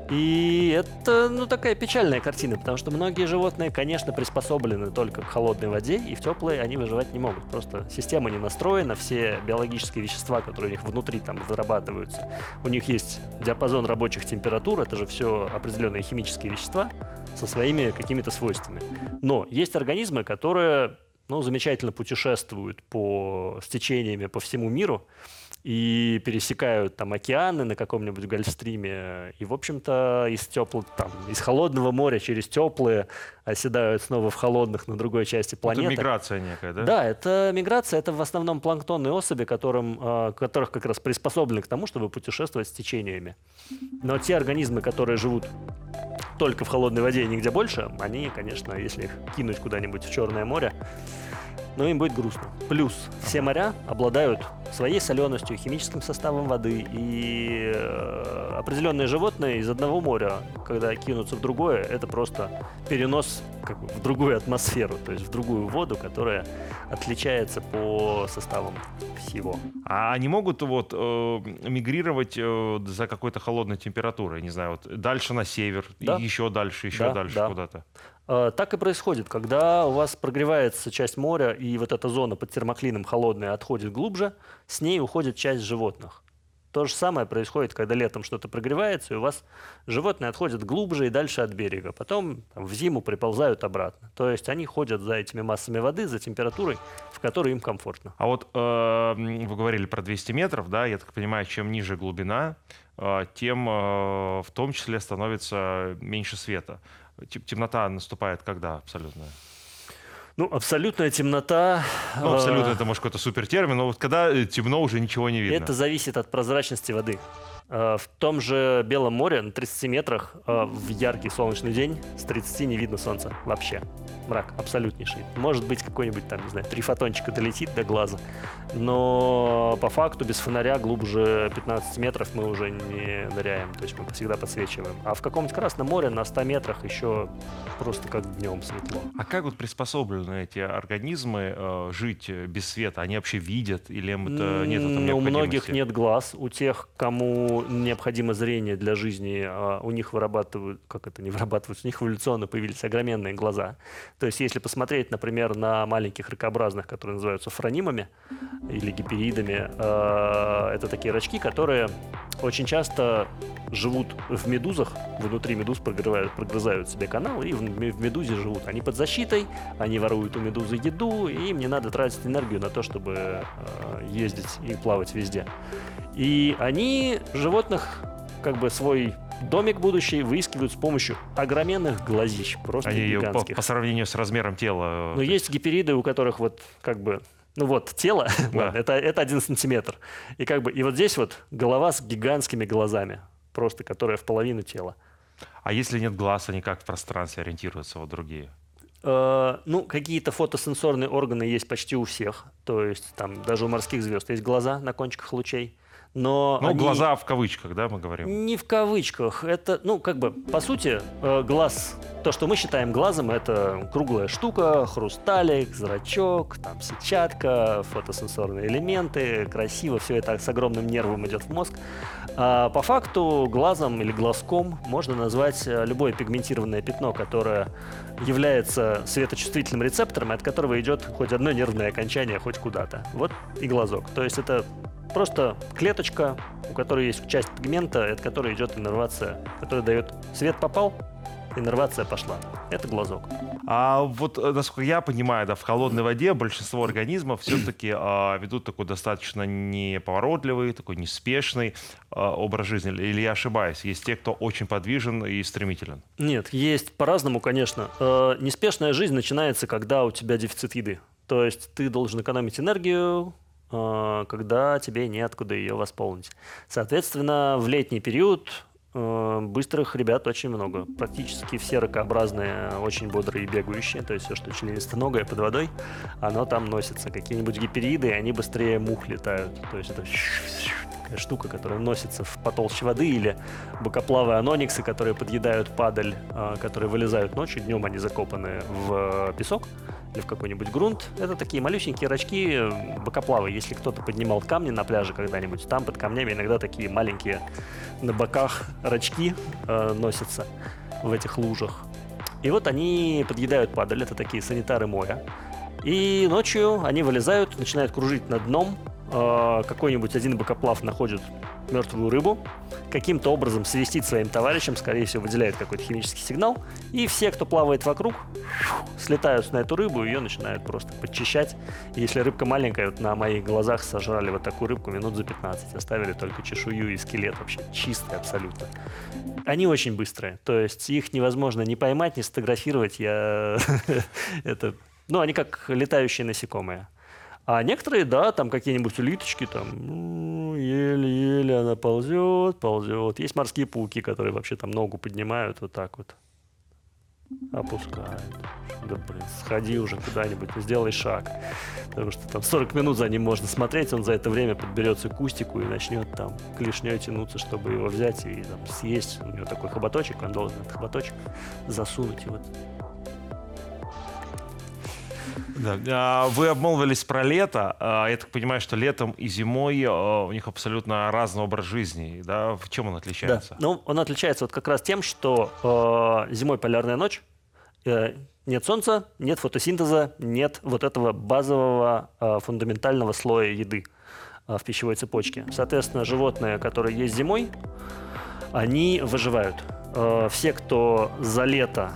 [SPEAKER 2] И это, ну, такая печальная картина, потому что многие животные, конечно, приспособлены только к холодной воде, и в теплой они выживать не могут. Просто система не настроена, все биологические вещества, которые у них внутри там вырабатываются, у них есть диапазон рабочих температур, это же все определенные химические вещества со своими какими-то свойствами. Но есть организмы, которые, ну, замечательно путешествуют по с течениями по всему миру, и пересекают там океаны на каком-нибудь гольфстриме, и, в общем-то, из теплого, там, из холодного моря через теплые оседают снова в холодных на другой части планеты.
[SPEAKER 1] Это миграция некая, да?
[SPEAKER 2] Да, это миграция, это в основном планктонные особи, которым, э, которых как раз приспособлены к тому, чтобы путешествовать с течениями. Но те организмы, которые живут только в холодной воде и нигде больше, они, конечно, если их кинуть куда-нибудь в Черное море, но им будет грустно. Плюс все моря обладают своей соленостью, химическим составом воды, и э, определенные животные из одного моря, когда кинутся в другое, это просто перенос как бы, в другую атмосферу, то есть в другую воду, которая отличается по составам всего.
[SPEAKER 1] А они могут вот э, мигрировать э, за какой-то холодной температурой, не знаю, вот дальше на север,
[SPEAKER 2] Да.
[SPEAKER 1] и еще дальше, еще
[SPEAKER 2] Да,
[SPEAKER 1] дальше
[SPEAKER 2] да.
[SPEAKER 1] куда-то?
[SPEAKER 2] Э, Так и происходит, когда у вас прогревается часть моря, и вот эта зона под термоклином холодная отходит глубже, с ней уходит часть животных. То же самое происходит, когда летом что-то прогревается, и у вас животные отходят глубже и дальше от берега. Потом там, в зиму приползают обратно. То есть они ходят за этими массами воды, за температурой, в которой им комфортно.
[SPEAKER 1] А вот э, вы говорили про 200 метров, да, я так понимаю, чем ниже глубина, э, тем э, в том числе становится меньше света. Тем- Темнота наступает когда абсолютная?
[SPEAKER 2] Ну, абсолютная темнота.
[SPEAKER 1] Ну, абсолютно
[SPEAKER 2] э,
[SPEAKER 1] это может какой-то супер термин, но вот когда э, темно, уже ничего не видно.
[SPEAKER 2] Это зависит от прозрачности воды. Э, В том же Белом море на 30 метрах э, в яркий солнечный день с 30 не видно солнца вообще. Мрак абсолютнейший. Может быть, какой-нибудь там, не знаю, три фотончика долетит до глаза. Но по факту без фонаря глубже 15 метров мы уже не ныряем. То есть мы всегда подсвечиваем. А в каком-нибудь Красном море на 100 метрах еще просто как днем светло.
[SPEAKER 1] А как вот приспособлены эти организмы э, жить без света? Они вообще видят или им это нет
[SPEAKER 2] М, У многих нет глаз. У тех, кому необходимо зрение для жизни, а, у них вырабатывают, как это не вырабатывают, у них эволюционно появились огроменные глаза. То есть, если посмотреть, например, на маленьких ракообразных, которые называются фронимами или гиперидами, э, это такие рачки, которые очень часто живут в медузах, внутри медуз прогрызают, прогрызают себе канал и в, ме- в медузе живут. Они под защитой, они воруют у медузы еду, и им не надо тратить энергию на то, чтобы э, ездить и плавать везде. И они животных, как бы свой домик будущий выискивают с помощью огроменных глазищ, просто
[SPEAKER 1] Они по,
[SPEAKER 2] гигантских.
[SPEAKER 1] по сравнению с размером тела. э,
[SPEAKER 2] Но есть гипериды, у которых вот как бы ну вот, тело,
[SPEAKER 1] Да.
[SPEAKER 2] ладно, это, это один сантиметр. И как бы, и вот здесь вот голова с гигантскими глазами, просто которая в половину тела.
[SPEAKER 1] А если нет глаз, они как в пространстве ориентируются, вот другие?
[SPEAKER 2] Э, ну, какие-то фотосенсорные органы есть почти у всех. То есть там даже у морских звезд есть глаза на кончиках лучей. Но
[SPEAKER 1] Ну,
[SPEAKER 2] они-
[SPEAKER 1] глаза в кавычках, да, мы говорим?
[SPEAKER 2] Не в кавычках. Это, ну, как бы, по сути, э, глаз, то, что мы считаем глазом, это круглая штука, хрусталик, зрачок, там, сетчатка, фотосенсорные элементы, красиво, все это с огромным нервом идет в мозг. А по факту глазом или глазком можно назвать э, любое пигментированное пятно, которое является светочувствительным рецептором, от которого идет хоть одно нервное окончание хоть куда-то. Вот и глазок. То есть это просто клеточка, у которой есть часть пигмента, от которой идет иннервация, которая дает свет попал, иннервация пошла. Это глазок.
[SPEAKER 1] А вот, э, насколько я понимаю, да, в холодной воде большинство организмов все-таки а, ведут такой достаточно неповоротливый, такой неспешный а, образ жизни. Или я ошибаюсь? Есть те, кто очень подвижен и стремителен.
[SPEAKER 2] Нет, есть по-разному, конечно. Э, неспешная жизнь начинается, когда у тебя дефицит еды. То есть ты должен экономить энергию, когда тебе неоткуда ее восполнить. Соответственно, в летний период э, быстрых ребят очень много. Практически все ракообразные, очень бодрые и бегающие. То есть все, что членистоногое под водой, оно там носится. Какие-нибудь гипериды, они быстрее мух летают. То есть это такая штука, которая носится в потолще воды, или бокоплавы анониксы, которые подъедают падаль, э, которые вылезают ночью, днем они закопаны в песок или в какой-нибудь грунт. Это такие малюсенькие рачки, э, бокоплавы. Если кто-то поднимал камни на пляже когда-нибудь, там под камнями иногда такие маленькие на боках рачки э, носятся в этих лужах. И вот они подъедают падаль, это такие санитары моря. И ночью они вылезают, начинают кружить над дном, э, какой-нибудь один бокоплав находит мертвую рыбу, каким-то образом свистит своим товарищам, скорее всего, выделяет какой-то химический сигнал, и все, кто плавает вокруг, слетают на эту рыбу, ее начинают просто подчищать. И если рыбка маленькая, вот на моих глазах сожрали вот такую рыбку минут за 15, оставили только чешую и скелет вообще чистый абсолютно. Они очень быстрые, то есть их невозможно ни поймать, ни сфотографировать, я... это... Ну, они как летающие насекомые. А некоторые, да, там какие-нибудь улиточки, там, ну, еле-еле она ползет, ползет. Есть морские пауки, которые вообще там ногу поднимают вот так вот, опускают. Да, блин, сходи уже куда-нибудь, сделай шаг. Потому что там 40 минут за ним можно смотреть, он за это время подберется к кустику и начнет там клешней тянуться, чтобы его взять и там съесть. У него такой хоботочек, он должен этот хоботочек засунуть и вот
[SPEAKER 1] Да. А, вы обмолвились про лето. А, я так понимаю, что летом и зимой а, у них абсолютно разный образ жизни. Да? В чем он отличается?
[SPEAKER 2] Да. Ну, он отличается вот как раз тем, что э, зимой полярная ночь, э, нет солнца, нет фотосинтеза, нет вот этого базового э, фундаментального слоя еды э, в пищевой цепочке. Соответственно, животные, которые есть зимой, они выживают. Э, все, кто за лето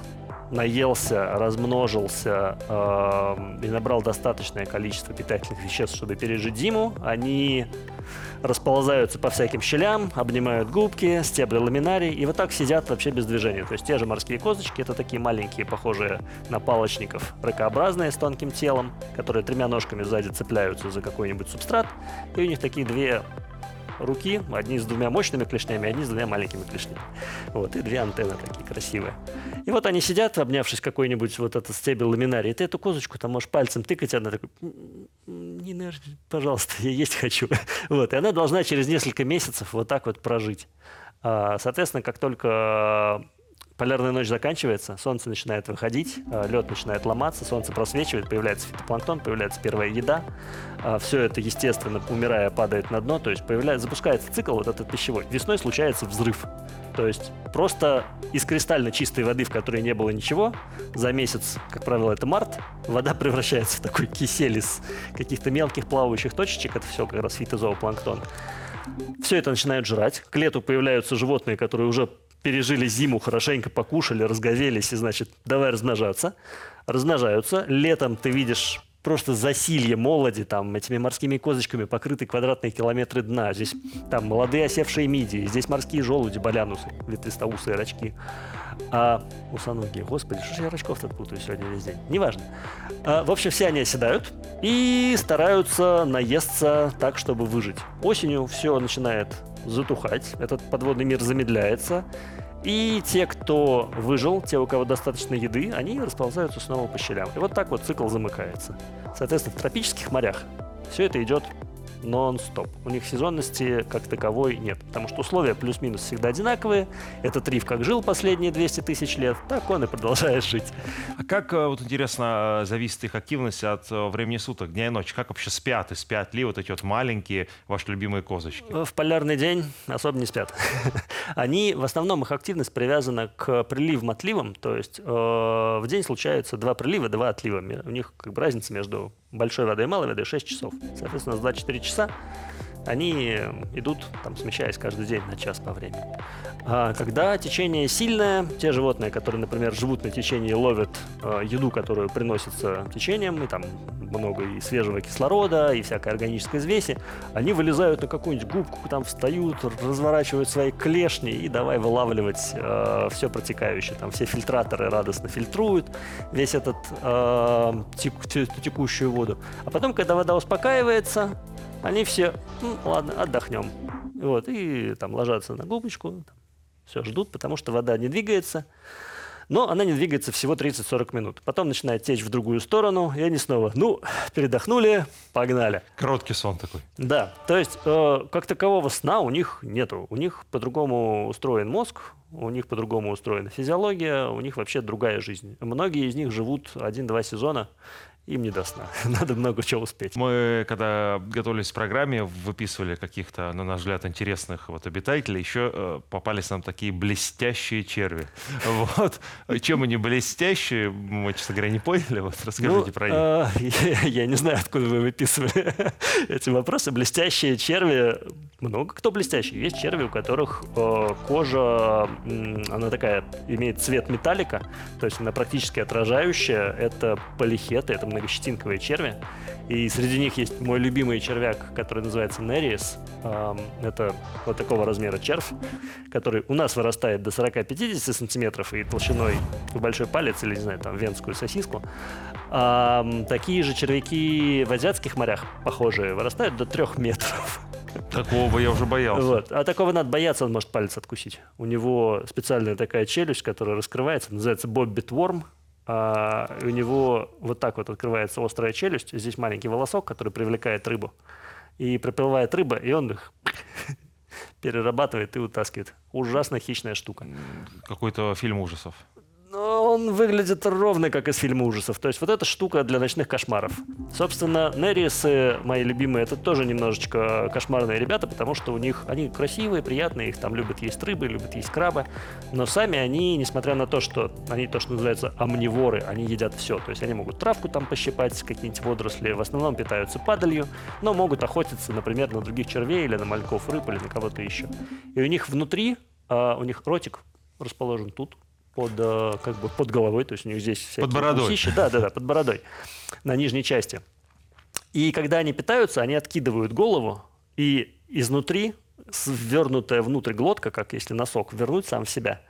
[SPEAKER 2] наелся, размножился э, и набрал достаточное количество питательных веществ, чтобы пережить зиму, они расползаются по всяким щелям, обнимают губки, стебли ламинарий, и вот так сидят вообще без движения. То есть те же морские козочки, это такие маленькие, похожие на палочников, ракообразные с тонким телом, которые тремя ножками сзади цепляются за какой-нибудь субстрат, и у них такие две руки, одни с двумя мощными клешнями, одни с двумя маленькими клешнями. Вот, и две антенны такие красивые. И вот они сидят, обнявшись какой-нибудь вот этот стебель ламинарий, и ты эту козочку там можешь пальцем тыкать, она такой, не нервничай, пожалуйста, я есть хочу. Вот, и она должна через несколько месяцев вот так вот прожить. А, соответственно, как только полярная ночь заканчивается, солнце начинает выходить, а, лед начинает ломаться, солнце просвечивает, появляется фитопланктон, появляется первая еда. А, Все это, естественно, умирая, падает на дно, то есть появляется, запускается цикл вот этот пищевой. Весной случается взрыв. То есть просто из кристально чистой воды, в которой не было ничего, за месяц, как правило, это март, вода превращается в такой кисель из каких-то мелких плавающих точечек, это все как раз фитозоопланктон. Все это начинают жрать. К лету появляются животные, которые уже пережили зиму, хорошенько покушали, разгорелись и, значит, давай размножаться. Размножаются. Летом ты видишь просто засилье молоди, там, этими морскими козочками покрыты квадратные километры дна. Здесь там молодые осевшие мидии, здесь морские желуди, балянусы, ветвистоусые рачки. А усоногие, господи, что же я рачков тут путаю сегодня весь день? Неважно. А, в общем, все они оседают и стараются наесться так, чтобы выжить. Осенью все начинает затухать, этот подводный мир замедляется, и те, кто выжил, те, у кого достаточно еды, они расползаются снова по щелям. И вот так вот цикл замыкается. Соответственно, в тропических морях все это идет нон-стоп. У них сезонности как таковой нет, потому что условия плюс-минус всегда одинаковые. Этот риф как жил последние 200 тысяч лет, так он и продолжает жить.
[SPEAKER 1] А как, э, вот интересно, э, зависит их активность от э, времени суток, дня и ночи? Как вообще спят и спят ли вот эти вот маленькие ваши любимые козочки?
[SPEAKER 2] В полярный день особо не спят. Они, в основном, их активность привязана к приливам-отливам, то есть э, в день случается два прилива, два отлива. У них как бы разница между большой водой и малой водой 6 часов. Соответственно, за 24 часа они идут, там, смещаясь каждый день на час по времени. А когда течение сильное, те животные, которые, например, живут на течении, ловят э, еду, которую приносится течением, и там много и свежего кислорода, и всякой органической взвеси, они вылезают на какую-нибудь губку, там встают, разворачивают свои клешни и давай вылавливать э, все протекающее. Там все фильтраторы радостно фильтруют весь этот э, тек, текущую воду. А потом, когда вода успокаивается, они все, ну, ладно, отдохнем. Вот, и там ложатся на губочку, все, ждут, потому что вода не двигается. Но она не двигается всего 30-40 минут. Потом начинает течь в другую сторону, и они снова, ну, передохнули, погнали.
[SPEAKER 1] Короткий сон такой.
[SPEAKER 2] Да, то есть э, как такового сна у них нету. У них по-другому устроен мозг, у них по-другому устроена физиология, у них вообще другая жизнь. Многие из них живут один-два сезона, им не до сна. Надо много чего успеть.
[SPEAKER 1] Мы, когда готовились к программе, выписывали каких-то, на наш взгляд, интересных вот обитателей. Еще э, попались нам такие блестящие черви. Вот. Чем они блестящие, мы, честно говоря, не поняли. Вот расскажите
[SPEAKER 2] ну,
[SPEAKER 1] про них.
[SPEAKER 2] Э, я, я не знаю, откуда вы выписывали эти вопросы. Блестящие черви, много кто блестящий. Есть черви, у которых э, кожа, э, она такая, имеет цвет металлика, то есть она практически отражающая. Это полихеты, это многощетинковые черви. И среди них есть мой любимый червяк, который называется Нериес. Это вот такого размера червь, который у нас вырастает до 40-50 сантиметров и толщиной в большой палец или, не знаю, там, венскую сосиску. Такие же червяки в азиатских морях, похожие, вырастают до 3 метров.
[SPEAKER 1] Такого бы я уже боялся.
[SPEAKER 2] Вот. А такого надо бояться, он может палец откусить. У него специальная такая челюсть, которая раскрывается, называется боббит ворм а, у него вот так вот открывается острая челюсть, здесь маленький волосок, который привлекает рыбу. И проплывает рыба, и он их перерабатывает и утаскивает. Ужасно хищная штука.
[SPEAKER 1] Какой-то фильм ужасов
[SPEAKER 2] он выглядит ровно как из фильма ужасов. То есть вот эта штука для ночных кошмаров. Собственно, Нерисы, мои любимые, это тоже немножечко кошмарные ребята, потому что у них они красивые, приятные, их там любят есть рыбы, любят есть крабы, но сами они, несмотря на то, что они то, что называется амниворы, они едят все. То есть они могут травку там пощипать, какие-нибудь водоросли, в основном питаются падалью, но могут охотиться, например, на других червей или на мальков рыб или на кого-то еще. И у них внутри, а, у них ротик расположен тут, под, э, как бы под головой, то есть у них здесь
[SPEAKER 1] под бородой.
[SPEAKER 2] Усищи, да, да, да, под бородой, на нижней части. И когда они питаются, они откидывают голову, и изнутри свернутая внутрь глотка, как если носок вернуть сам в себя,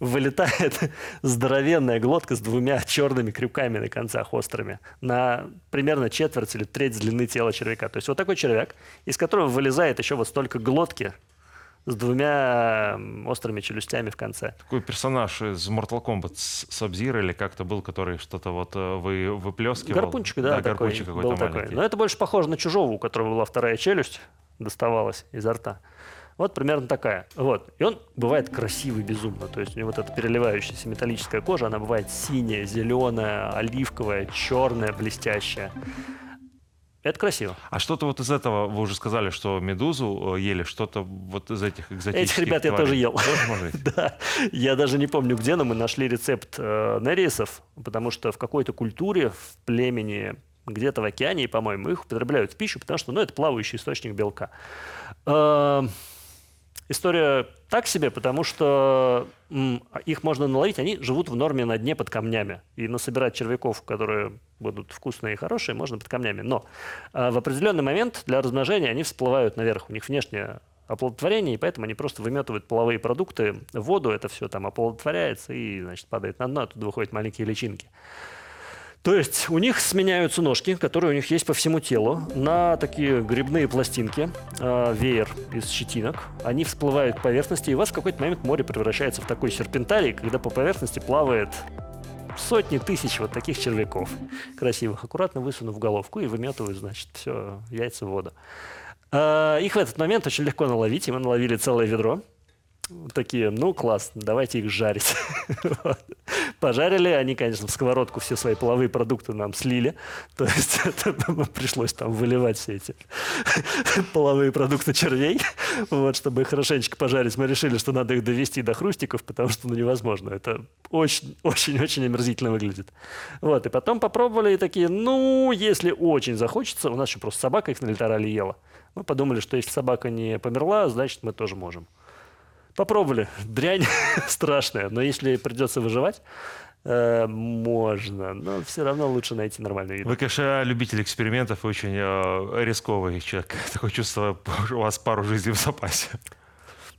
[SPEAKER 2] вылетает здоровенная глотка с двумя черными крюками на концах острыми на примерно четверть или треть длины тела червяка. То есть вот такой червяк, из которого вылезает еще вот столько глотки с двумя острыми челюстями в конце.
[SPEAKER 1] Такой персонаж из Mortal Kombat Sub-Zero или как-то был, который что-то вот э, вы, выплескивал.
[SPEAKER 2] Гарпунчик, да, да такой, гарпунчик какой-то был маленький. такой. Но это больше похоже на чужого, у которого была вторая челюсть, доставалась изо рта. Вот примерно такая. Вот. И он бывает красивый безумно. То есть у него вот эта переливающаяся металлическая кожа, она бывает синяя, зеленая, оливковая, черная, блестящая. Это красиво.
[SPEAKER 1] А что-то вот из этого, вы уже сказали, что медузу э, ели, что-то вот из этих экзотических
[SPEAKER 2] Этих ребят
[SPEAKER 1] тварей.
[SPEAKER 2] я тоже ел. Тоже да. Я даже не помню, где, но мы нашли рецепт э, нерисов, потому что в какой-то культуре, в племени, где-то в океане, по-моему, их употребляют в пищу, потому что ну, это плавающий источник белка. Э, История так себе, потому что их можно наловить, они живут в норме на дне под камнями. И насобирать червяков, которые будут вкусные и хорошие, можно под камнями. Но э, в определенный момент для размножения они всплывают наверх. У них внешнее оплодотворение, и поэтому они просто выметывают половые продукты в воду, это все там оплодотворяется и, значит, падает на дно, оттуда выходят маленькие личинки. То есть у них сменяются ножки, которые у них есть по всему телу, на такие грибные пластинки, э, веер из щетинок. Они всплывают к поверхности, и у вас в какой-то момент море превращается в такой серпентарий, когда по поверхности плавает сотни тысяч вот таких червяков красивых, аккуратно высунув головку и выметывают, значит, все, яйца в воду. Э, их в этот момент очень легко наловить, и мы наловили целое ведро такие, ну класс, давайте их жарить. Пожарили, они, конечно, в сковородку все свои половые продукты нам слили, то есть это, пришлось там выливать все эти половые продукты червей, вот, чтобы их хорошенечко пожарить. Мы решили, что надо их довести до хрустиков, потому что ну, невозможно, это очень-очень-очень омерзительно выглядит. Вот, и потом попробовали и такие, ну, если очень захочется, у нас еще просто собака их на литерале ела, Мы подумали, что если собака не померла, значит, мы тоже можем. Попробовали. Дрянь страшная, но если придется выживать, э, можно. Но все равно лучше найти нормальный вид.
[SPEAKER 1] Вы, конечно, любитель экспериментов очень э, рисковый человек. Такое чувство, у вас пару жизней в запасе.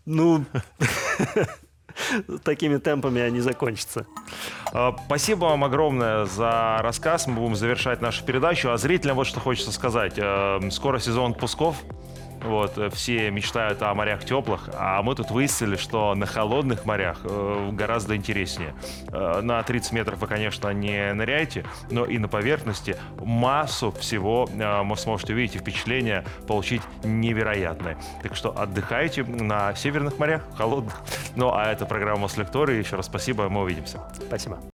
[SPEAKER 2] Ну, такими темпами они закончатся.
[SPEAKER 1] Э, Спасибо вам огромное за рассказ. Мы будем завершать нашу передачу. А зрителям вот что хочется сказать. Э, Скоро сезон отпусков. Вот, э, все мечтают о морях теплых, а мы тут выяснили, что на холодных морях э, гораздо интереснее. Э, на 30 метров вы, конечно, не ныряете, но и на поверхности массу всего вы сможете увидеть и впечатления получить невероятные. Так что отдыхайте на северных морях, холодных. Ну, а это программа «Лектории». Еще раз спасибо, мы увидимся.
[SPEAKER 2] Спасибо.